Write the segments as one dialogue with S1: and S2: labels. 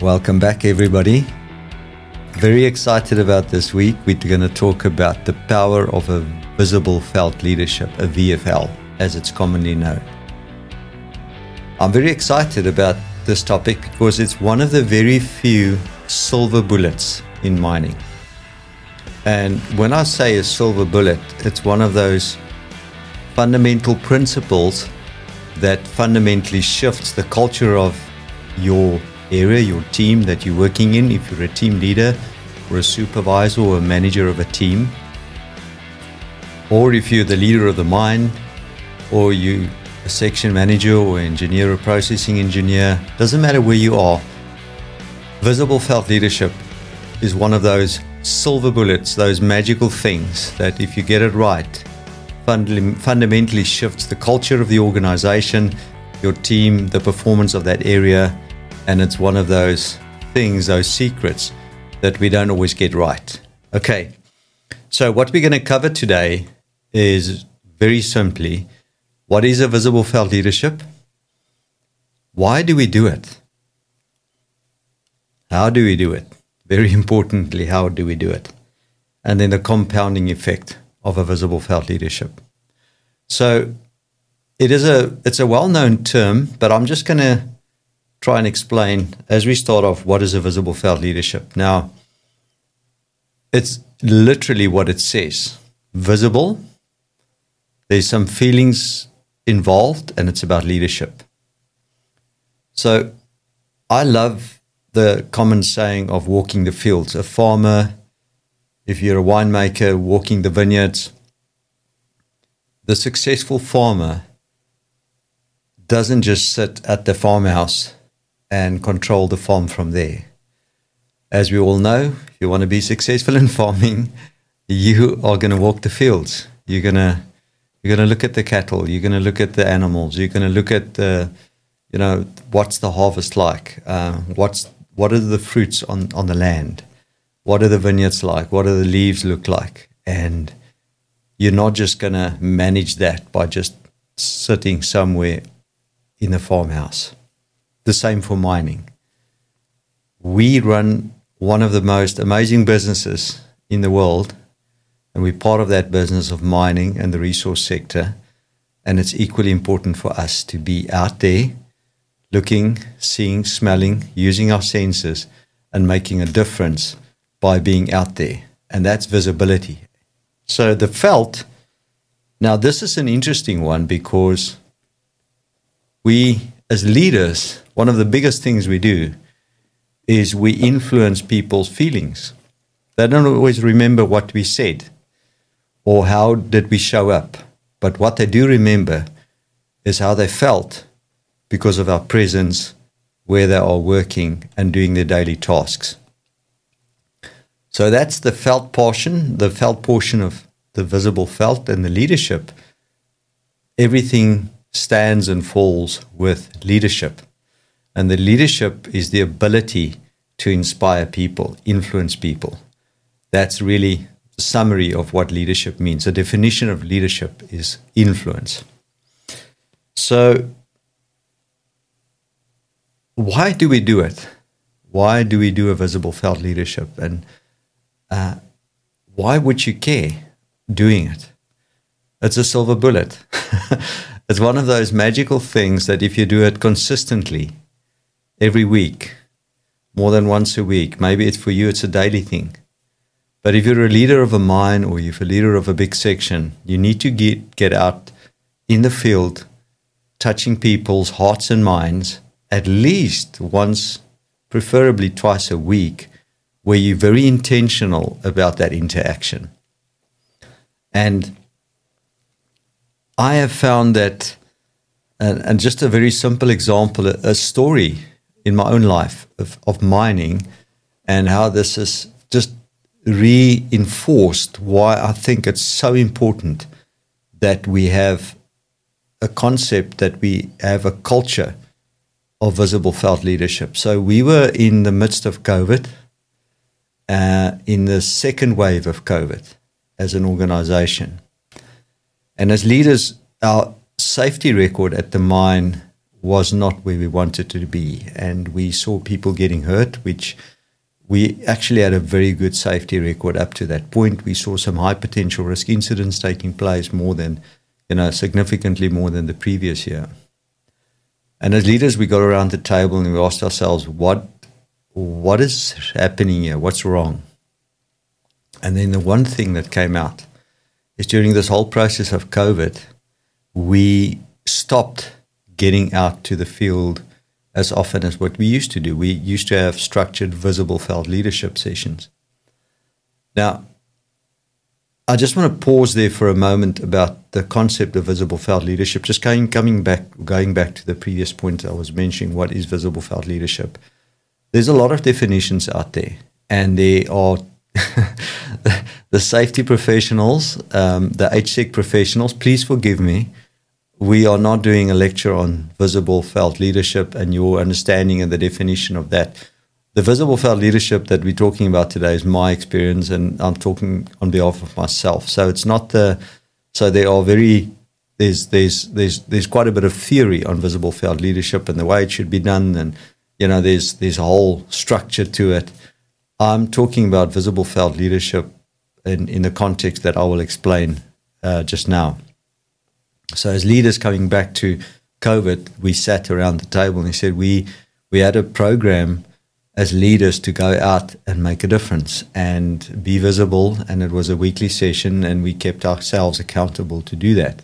S1: Welcome back, everybody. Very excited about this week. We're going to talk about the power of a visible felt leadership, a VFL, as it's commonly known. I'm very excited about this topic because it's one of the very few silver bullets in mining. And when I say a silver bullet, it's one of those fundamental principles that fundamentally shifts the culture of your area, your team that you're working in, if you're a team leader or a supervisor or a manager of a team, or if you're the leader of the mine, or you a section manager or engineer or processing engineer, doesn't matter where you are. Visible felt leadership is one of those silver bullets, those magical things that if you get it right, fundamentally shifts the culture of the organization, your team, the performance of that area, and it's one of those things, those secrets that we don't always get right. Okay, so what we're going to cover today is very simply what is a visible felt leadership? Why do we do it? How do we do it? Very importantly, how do we do it? And then the compounding effect of a visible felt leadership. So it is a it's a well-known term, but I'm just going to try and explain as we start off what is a visible felt leadership. Now, it's literally what it says visible. There's some feelings involved, and it's about leadership. So, I love the common saying of walking the fields. A farmer, if you're a winemaker, walking the vineyards, the successful farmer doesn't just sit at the farmhouse and control the farm from there. As we all know, if you want to be successful in farming, you are going to walk the fields. You're going to you're going to look at the cattle. You're going to look at the animals. You're going to look at the, you know, what's the harvest like? Uh, what's what are the fruits on on the land? What are the vineyards like? What do the leaves look like? And you're not just going to manage that by just sitting somewhere in the farmhouse. The same for mining. We run one of the most amazing businesses in the world, and we're part of that business of mining and the resource sector. And it's equally important for us to be out there looking, seeing, smelling, using our senses, and making a difference by being out there. And that's visibility. So the felt, now this is an interesting one because we as leaders, one of the biggest things we do is we influence people's feelings. They don't always remember what we said or how did we show up. But what they do remember is how they felt because of our presence where they are working and doing their daily tasks. So that's the felt portion, the felt portion of the visible felt and the leadership. Everything stands and falls with leadership. And the leadership is the ability to inspire people, influence people. That's really the summary of what leadership means. The definition of leadership is influence. So, why do we do it? Why do we do a visible felt leadership? And uh, why would you care doing it? It's a silver bullet. It's one of those magical things that if you do it consistently, every week, more than once a week, maybe it's for you, it's a daily thing. But if you're a leader of a mine or you're a leader of a big section, you need to get, get out in the field, touching people's hearts and minds at least once, preferably twice a week, where you're very intentional about that interaction. And I have found that, and, and just a very simple example, a, a story in my own life of, of mining and how this has just reinforced why I think it's so important that we have a concept that we have a culture of visible felt leadership. So we were in the midst of COVID, uh, in the second wave of COVID as an organization. And as leaders, our safety record at the mine was not where we wanted to be. And we saw people getting hurt, which we actually had a very good safety record up to that point. We saw some high potential risk incidents taking place more than, you know, significantly more than the previous year. And as leaders, we got around the table and we asked ourselves, what, what is happening here? What's wrong? And then the one thing that came out is during this whole process of COVID, we stopped getting out to the field as often as what we used to do. We used to have structured, visible felt leadership sessions. Now, I just want to pause there for a moment about the concept of visible felt leadership. Just going coming back going back to the previous point I was mentioning, what is visible felt leadership? There's a lot of definitions out there, and there are the safety professionals, um, the HSEC professionals. Please forgive me we are not doing a lecture on visible felt leadership and your understanding and the definition of that. The visible felt leadership that we're talking about today is my experience, and I'm talking on behalf of myself. So it's not the so there are very there's there's there's there's quite a bit of theory on visible felt leadership and the way it should be done, and you know there's there's a whole structure to it. I'm talking about visible felt leadership in in the context that I will explain uh, just now. So as leaders coming back to COVID, we sat around the table and he said we we had a program as leaders to go out and make a difference and be visible. And it was a weekly session, and we kept ourselves accountable to do that.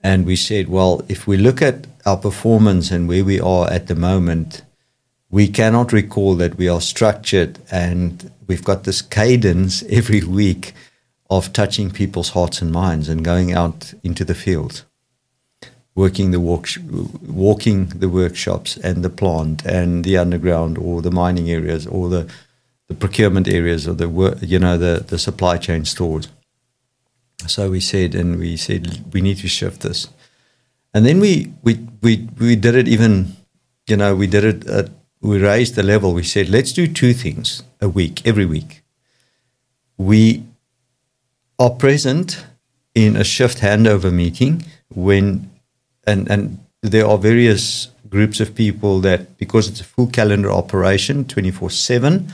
S1: And we said, well, if we look at our performance and where we are at the moment, we cannot recall that we are structured and we've got this cadence every week of touching people's hearts and minds and going out into the field, working the walk, walking the workshops and the plant and the underground or the mining areas or the, the procurement areas or the you know the, the supply chain stores. So we said, and we said we need to shift this, and then we we we we did it even, you know, we did it. At, we raised the level. We said let's do two things a week, every week. We are present in a shift handover meeting when and and there are various groups of people that because it's a full calendar operation 24/7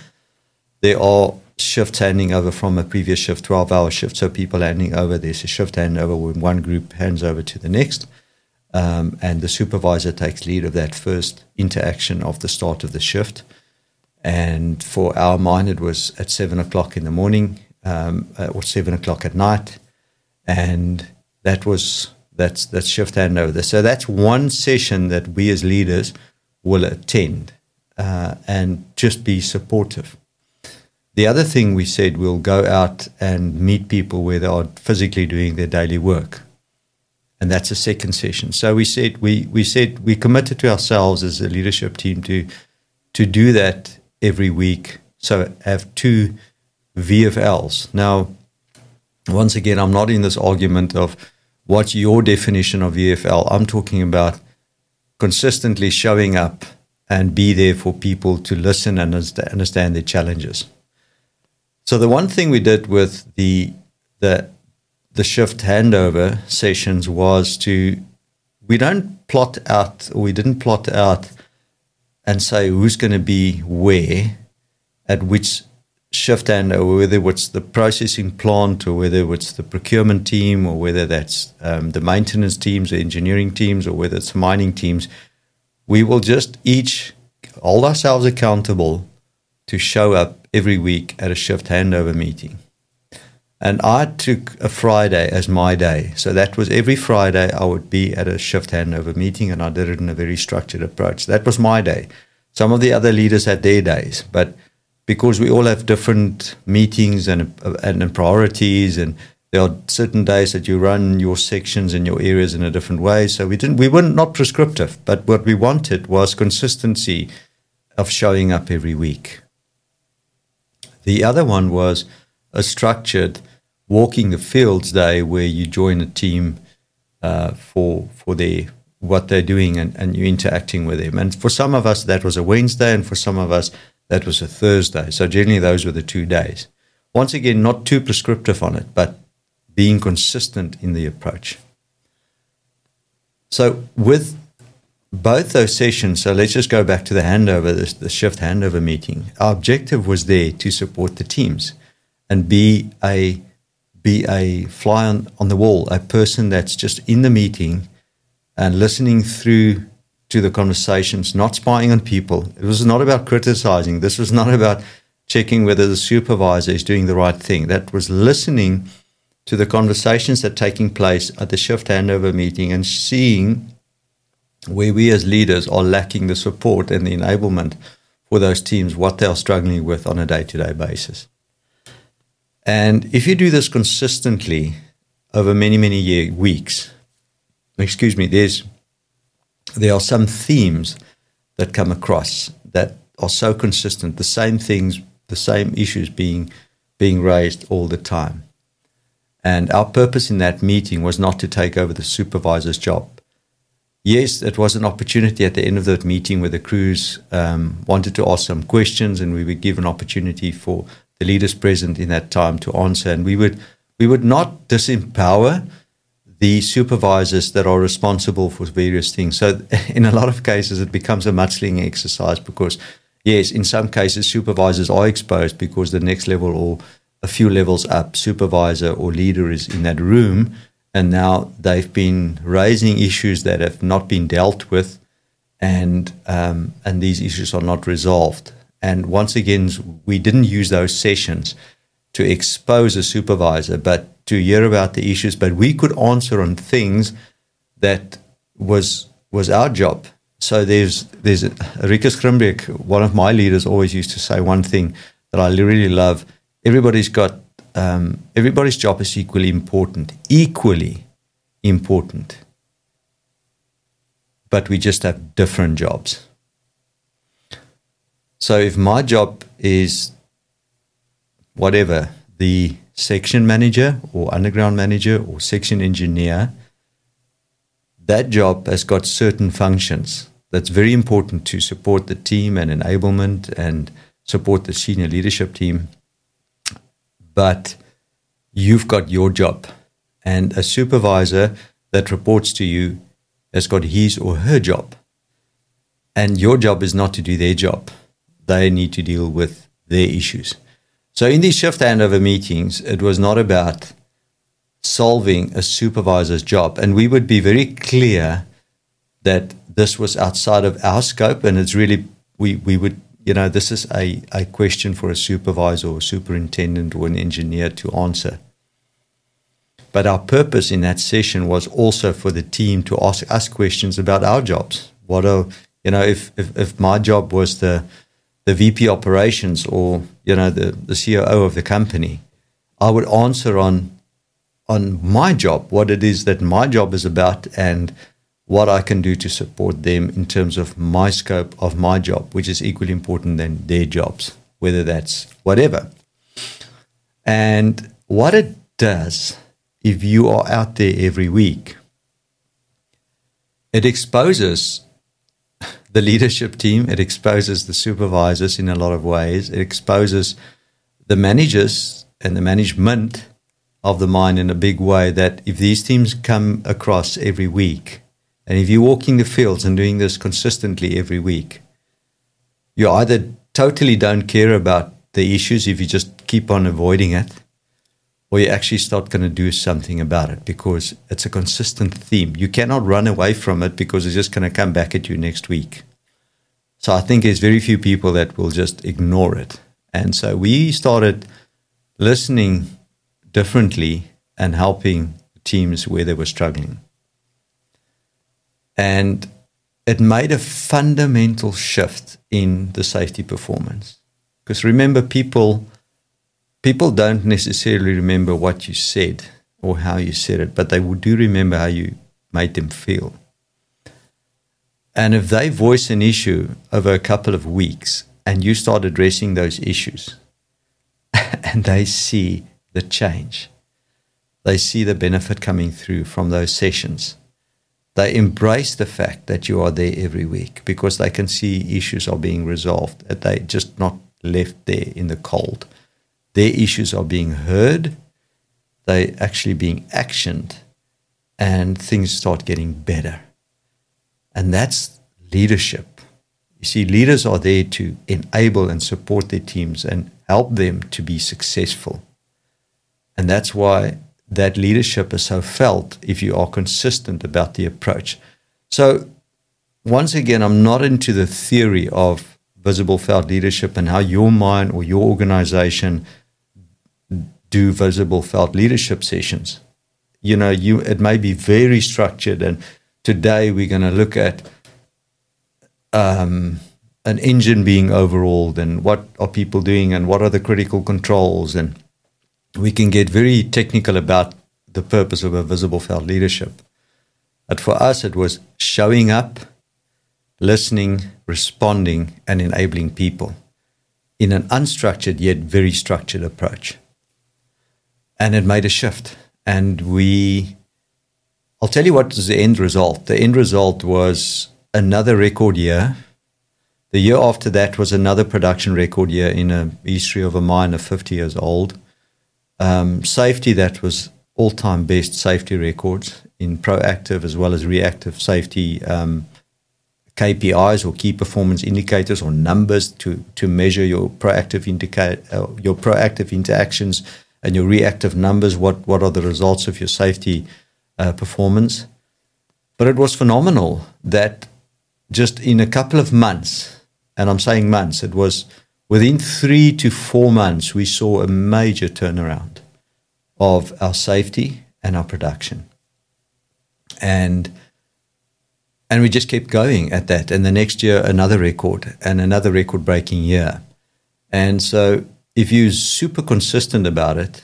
S1: there are shifts handing over from a previous shift 12 hour shift so people handing over there's a shift handover when one group hands over to the next um, and the supervisor takes lead of that first interaction of the start of the shift and for our mine it was at seven o'clock in the morning um, uh, or seven o'clock at night, and that was that's that's shift handover. So that's one session that we as leaders will attend uh, and just be supportive. The other thing we said we'll go out and meet people where they are physically doing their daily work, and that's a second session. So we said we we said we committed to ourselves as a leadership team to to do that every week. So have two VFLs. Now, once again, I'm not in this argument of what's your definition of VFL. I'm talking about consistently showing up and be there for people to listen and understand their challenges. So the one thing we did with the the the shift handover sessions was to we don't plot out or we didn't plot out and say who's going to be where at which shift handover, whether it's the processing plant or whether it's the procurement team or whether that's um, the maintenance teams or engineering teams or whether it's mining teams, we will just each hold ourselves accountable to show up every week at a shift handover meeting. And I took a Friday as my day. So that was every Friday I would be at a shift handover meeting and I did it in a very structured approach. That was my day. Some of the other leaders had their days, but because we all have different meetings and, and, and priorities and there are certain days that you run your sections and your areas in a different way. So we didn't we were not prescriptive, but what we wanted was consistency of showing up every week. The other one was a structured walking the fields day where you join a team uh, for for their what they're doing and, and you're interacting with them. And for some of us that was a Wednesday and for some of us that was a Thursday. So generally, those were the two days. Once again, not too prescriptive on it, but being consistent in the approach. So with both those sessions, so let's just go back to the handover, the, the shift handover meeting. Our objective was there to support the teams and be a be a fly on, on the wall, a person that's just in the meeting and listening through to the conversations, not spying on people. It was not about criticizing. This was not about checking whether the supervisor is doing the right thing. That was listening to the conversations that are taking place at the shift handover meeting and seeing where we as leaders are lacking the support and the enablement for those teams, what they are struggling with on a day to day basis. And if you do this consistently over many, many year, weeks, excuse me, there's there are some themes that come across that are so consistent, the same things, the same issues being being raised all the time. And our purpose in that meeting was not to take over the supervisor's job. Yes, it was an opportunity at the end of that meeting where the crews um, wanted to ask some questions, and we were given opportunity for the leaders present in that time to answer. And we would we would not disempower the supervisors that are responsible for various things. So in a lot of cases, it becomes a mudslinging exercise because yes, in some cases, supervisors are exposed because the next level or a few levels up, supervisor or leader is in that room, and now they've been raising issues that have not been dealt with, and um, and these issues are not resolved. And once again, we didn't use those sessions to expose a supervisor, but to hear about the issues. But we could answer on things that was was our job. So there's there's Rikus Grimbeek, one of my leaders, always used to say one thing that I really love. Everybody's got um, everybody's job is equally important, equally important. But we just have different jobs. So if my job is whatever, the section manager or underground manager or section engineer, that job has got certain functions that's very important to support the team and enablement and support the senior leadership team. But you've got your job, and a supervisor that reports to you has got his or her job. And your job is not to do their job they need to deal with their issues. So in these shift handover meetings, it was not about solving a supervisor's job. And we would be very clear that this was outside of our scope and it's really we, we would you know, this is a, a question for a supervisor or superintendent or an engineer to answer. But our purpose in that session was also for the team to ask us questions about our jobs. What are you know, if if, if my job was the the VP operations or you know the, the COO of the company, I would answer on on my job, what it is that my job is about, and what I can do to support them in terms of my scope of my job, which is equally important than their jobs, whether that's whatever. And what it does, if you are out there every week, it exposes the leadership team, it exposes the supervisors in a lot of ways, it exposes the managers and the management of the mine in a big way that if these teams come across every week, and if you're walking the fields and doing this consistently every week, you either totally don't care about the issues if you just keep on avoiding it, or you actually start going to do something about it because it's a consistent theme. You cannot run away from it because it's just going to come back at you next week. So I think there's very few people that will just ignore it. And so we started listening differently and helping teams where they were struggling. And it made a fundamental shift in the safety performance. Because remember, people people don't necessarily remember what you said or how you said it, but they do remember how you made them feel. And if they voice an issue over a couple of weeks and you start addressing those issues and they see the change, they see the benefit coming through from those sessions. They embrace the fact that you are there every week because they can see issues are being resolved, that they just not left there in the cold their issues are being heard, they actually being actioned, and things start getting better. And that's leadership. You see, leaders are there to enable and support their teams and help them to be successful. And that's why that leadership is so felt if you are consistent about the approach. So, once again, I'm not into the theory of visible felt leadership and how your mind or your organization do visible felt leadership sessions. You know, you it may be very structured, and today we're going to look at um, an engine being overhauled and what are people doing and what are the critical controls and we can get very technical about the purpose of a visible felt leadership. But for us, it was showing up, listening, responding, and enabling people in an unstructured yet very structured approach. And it made a shift. And we, I'll tell you what was the end result. The end result was another record year. The year after that was another production record year in a history of a mine of 50 years old. Um, safety that was all time best safety records in proactive as well as reactive safety um, KPIs or key performance indicators or numbers to, to measure your proactive indica- uh, your proactive interactions and your reactive numbers. What what are the results of your safety uh, performance? But it was phenomenal that just in a couple of months, and I'm saying months, it was within three to four months, we saw a major turnaround of our safety and our production. And and we just kept going at that. And the next year, another record and another record breaking year. And so, if you're super consistent about it,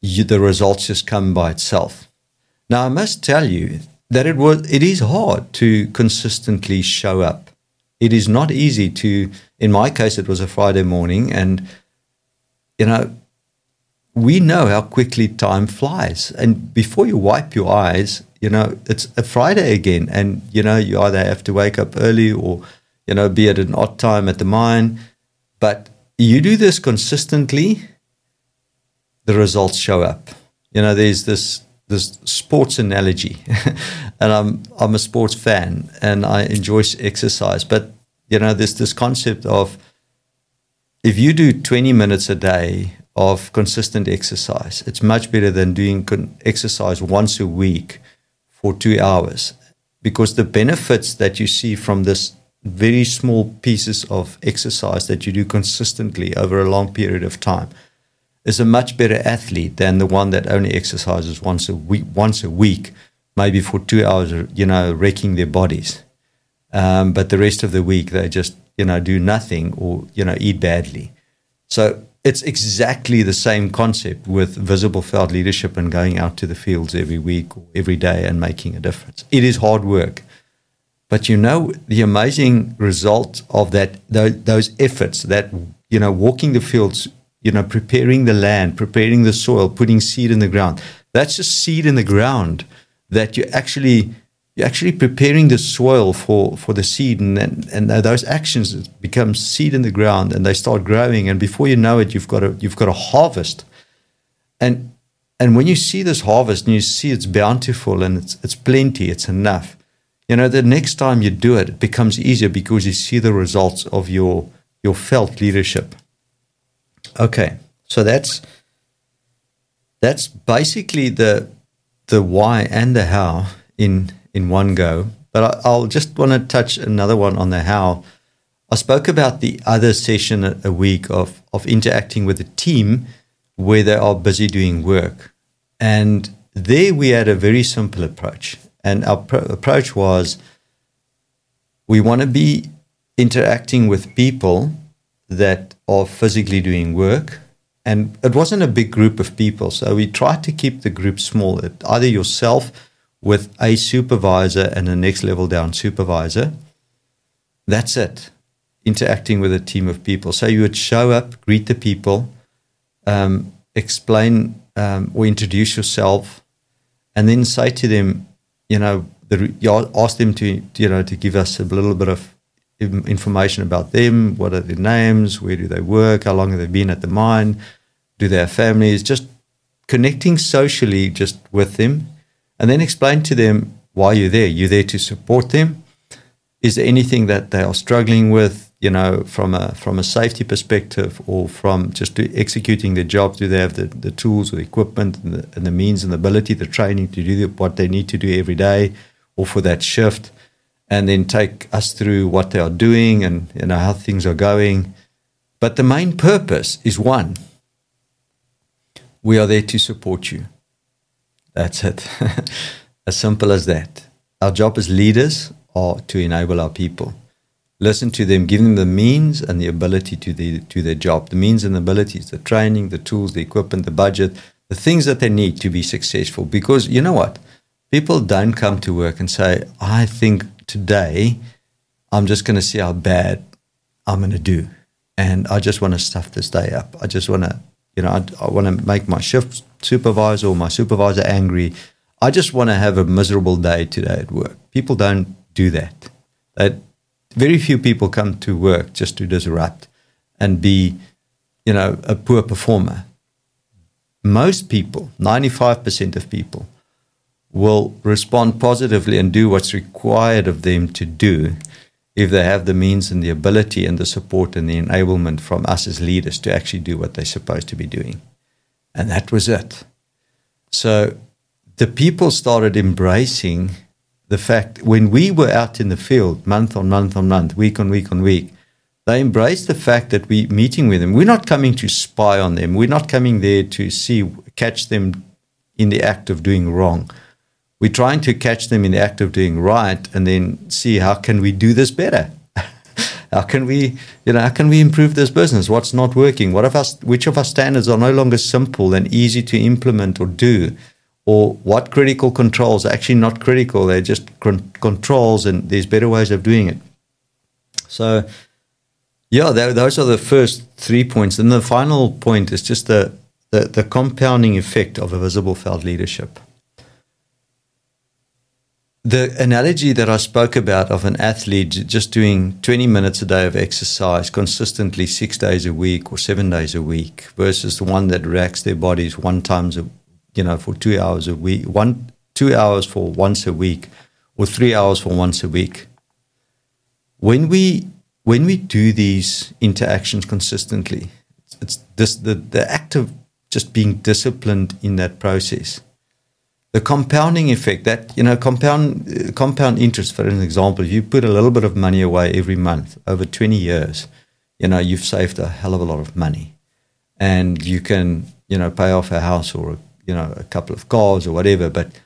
S1: you, the results just come by itself. Now, I must tell you that it was it is hard to consistently show up. It is not easy to. In my case, it was a Friday morning, and you know, we know how quickly time flies. And before you wipe your eyes, you know, it's a Friday again, and you know, you either have to wake up early or you know, be at an odd time at the mine. But you do this consistently, the results show up. You know, there's this this sports analogy, and I'm I'm a sports fan and I enjoy exercise. But you know, there's this concept of if you do 20 minutes a day of consistent exercise, it's much better than doing exercise once a week for two hours, because the benefits that you see from this very small pieces of exercise that you do consistently over a long period of time is a much better athlete than the one that only exercises once a week, once a week, maybe for two hours, you know, wrecking their bodies. Um, but the rest of the week they just, you know, do nothing or you know eat badly. So it's exactly the same concept with visible felt leadership and going out to the fields every week or every day and making a difference. It is hard work. But you know the amazing result of that those efforts that you know walking the fields you know, preparing the land, preparing the soil, putting seed in the ground. That's just seed in the ground that you actually you're actually preparing the soil for, for the seed and, and, and those actions become seed in the ground and they start growing and before you know it you've got a you've got a harvest and and when you see this harvest and you see it's bountiful and it's it's plenty it's enough you know the next time you do it it becomes easier because you see the results of your your felt leadership Okay, so that's that's basically the the why and the how in in one go. But I, will just want to touch another one on the how. I spoke about the other session a, a week of of interacting with a team where they are busy doing work, and there we had a very simple approach, and our pro- approach was we want to be interacting with people that are physically doing work. And it wasn't a big group of people. So we tried to keep the group small. Either yourself with a supervisor and a next level down supervisor. That's it. Interacting with a team of people. So you would show up, greet the people, um, explain um, or introduce yourself, and then say to them, you know, the, ask them to, you know, to give us a little bit of information about them. What are their names? Where do they work? How long have they been at the mine? Do they have families? Just connecting socially just with them and then explain to them why you're there. You're there to support them. is there anything that they are struggling with, you know, from a from a safety perspective or from just executing their job? Do they have the, the tools or the equipment and the, and the means and the ability, the training to do what they need to do every day or for that shift? And then take us through what they are doing and you know how things are going. But the main purpose is one. We are there to support you. That's it. as simple as that. Our job as leaders are to enable our people. Listen to them, give them the means and the ability to the, to their job. The means and the abilities, the training, the tools, the equipment, the budget, the things that they need to be successful. Because you know what? People don't come to work and say, I think today I'm just going to see how bad I'm going to do. And I just want to stuff this day up. I just want to, you know, I, I want to make my shift supervisor or my supervisor angry. I just want to have a miserable day today at work. People don't do that. That very few people come to work just to disrupt and be, you know, a poor performer. Most people, 95% of people, will respond positively and do what's required of them to do if they have the means and the ability and the support and the enablement from us as leaders to actually do what they're supposed to be doing. And that was it. So the people started embracing the fact when we were out in the field month on month on month, week on week on week, they embraced the fact that we're meeting with them. We're not coming to spy on them. We're not coming there to see, catch them in the act of doing wrong. We're trying to catch them in the act of doing right and then see how can we do this better? how can we, you know, how can we improve this business? What's not working? What of us, which of our standards are no longer simple and easy to implement or do? Or what critical controls are actually not critical, they're just con- controls, and there's better ways of doing it. So, yeah, those are the first three points. And the final point is just the, the, the compounding effect of a visible felt leadership. The analogy that I spoke about of an athlete just doing 20 minutes a day of exercise consistently six days a week or seven days a week versus the one that racks their bodies one times a, you know, for two hours a week, one two hours for once a week, or three hours for once a week. When we when we do these interactions consistently, it's this the, the act of just being disciplined in that process. The compounding effect that you know compound compound interest for an example, if you put a little bit of money away every month over 20 years, you know you've saved a hell of a lot of money, and you can you know pay off a house or a you know a couple of cars or whatever. But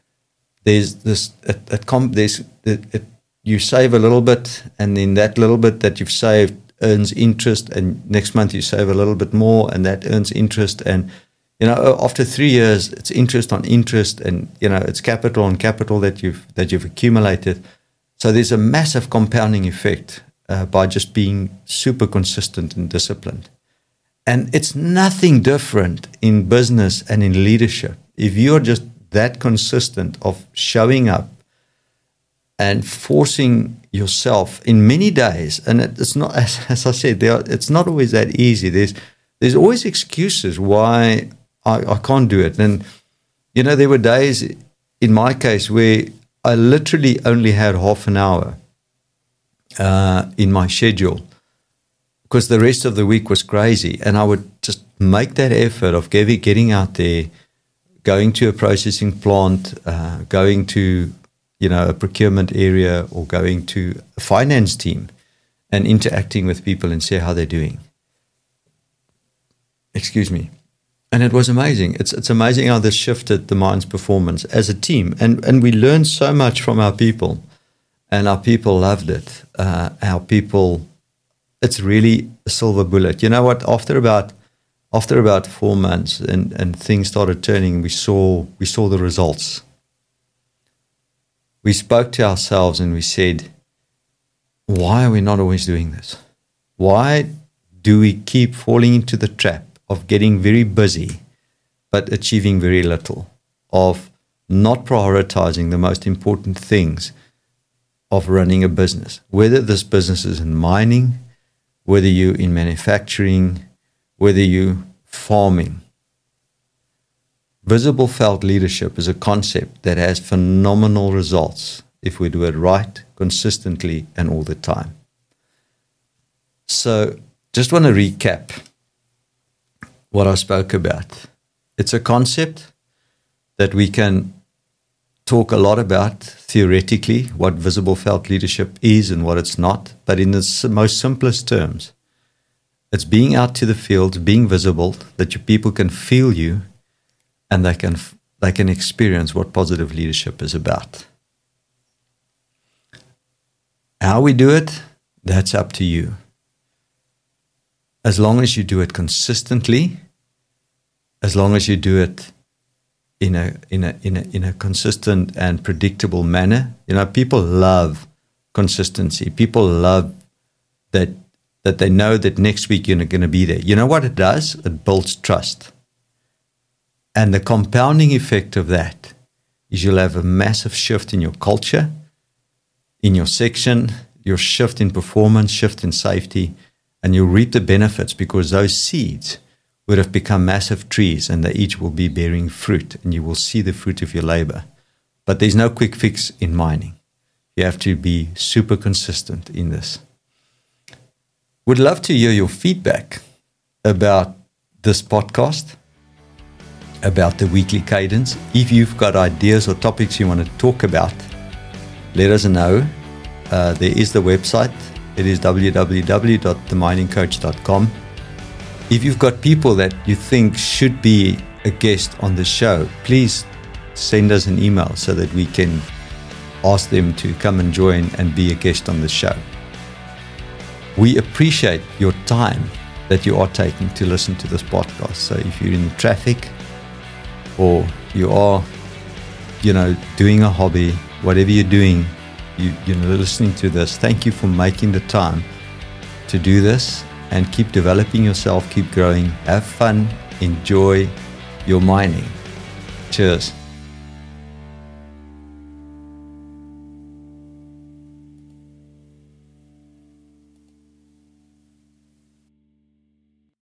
S1: there's this it, it there's it, it, you save a little bit, and then that little bit that you've saved earns interest, and next month you save a little bit more, and that earns interest, and you know after three years it's interest on interest, and you know it's capital on capital that you've that you've accumulated. So there's a massive compounding effect uh, by just being super consistent and disciplined. And it's nothing different in business and in leadership. If you're just that consistent of showing up and forcing yourself in many days, and it's not, as, I said, are, it's not always that easy. There's, there's always excuses why I, I can't do it. And, you know, there were days in my case where I literally only had half an hour uh, in my schedule because the rest of the week was crazy. And I would just make that effort of getting, out there, going to a processing plant, uh, going to you know a procurement area, or going to a finance team, and interacting with people and see how they're doing. Excuse me. And it was amazing. It's it's amazing how this shifted the mind's performance as a team, and and we learned so much from our people, and our people loved it. Uh, our people it's really a silver bullet. You know what? After about after about four months and, and things started turning, we saw we saw the results. We spoke to ourselves and we said, why are we not always doing this? Why do we keep falling into the trap of getting very busy but achieving very little? Of not prioritizing the most important things of running a business, whether this business is in mining, whether you're in manufacturing, whether you're farming. Visible felt leadership is a concept that has phenomenal results if we do it right, consistently, and all the time. So, just want to recap what I spoke about. It's a concept that we can talk a lot about theoretically, what visible felt leadership is and what it's not, but in the most simplest terms, it's being out to the field, being visible, that your people can feel you and they can, they can experience what positive leadership is about. How we do it, that's up to you. As long as you do it consistently, as long as you do it in a in a in a in a consistent and predictable manner. You know, people love consistency. People love that that they know that next week you're going to be there. You know what it does? It builds trust. And the compounding effect of that is you'll have a massive shift in your culture, in your section, your shift in performance, shift in safety, and you'll reap the benefits because those seeds would have become massive trees and they each will be bearing fruit and you will see the fruit of your labor. But there's no quick fix in mining. You have to be super consistent in this. Would love to hear your feedback about this podcast, about the weekly cadence. If you've got ideas or topics you want to talk about, let us know. Uh, there is the website. It is www.theminingcoach.com if you've got people that you think should be a guest on the show, please send us an email so that we can ask them to come and join and be a guest on the show. We appreciate your time that you are taking to listen to this podcast. So if you're in traffic or you are, you know, doing a hobby, whatever you're doing, you, you know, listening to this, thank you for making the time to do this and keep developing yourself, keep growing, have fun, enjoy your mining. Cheers.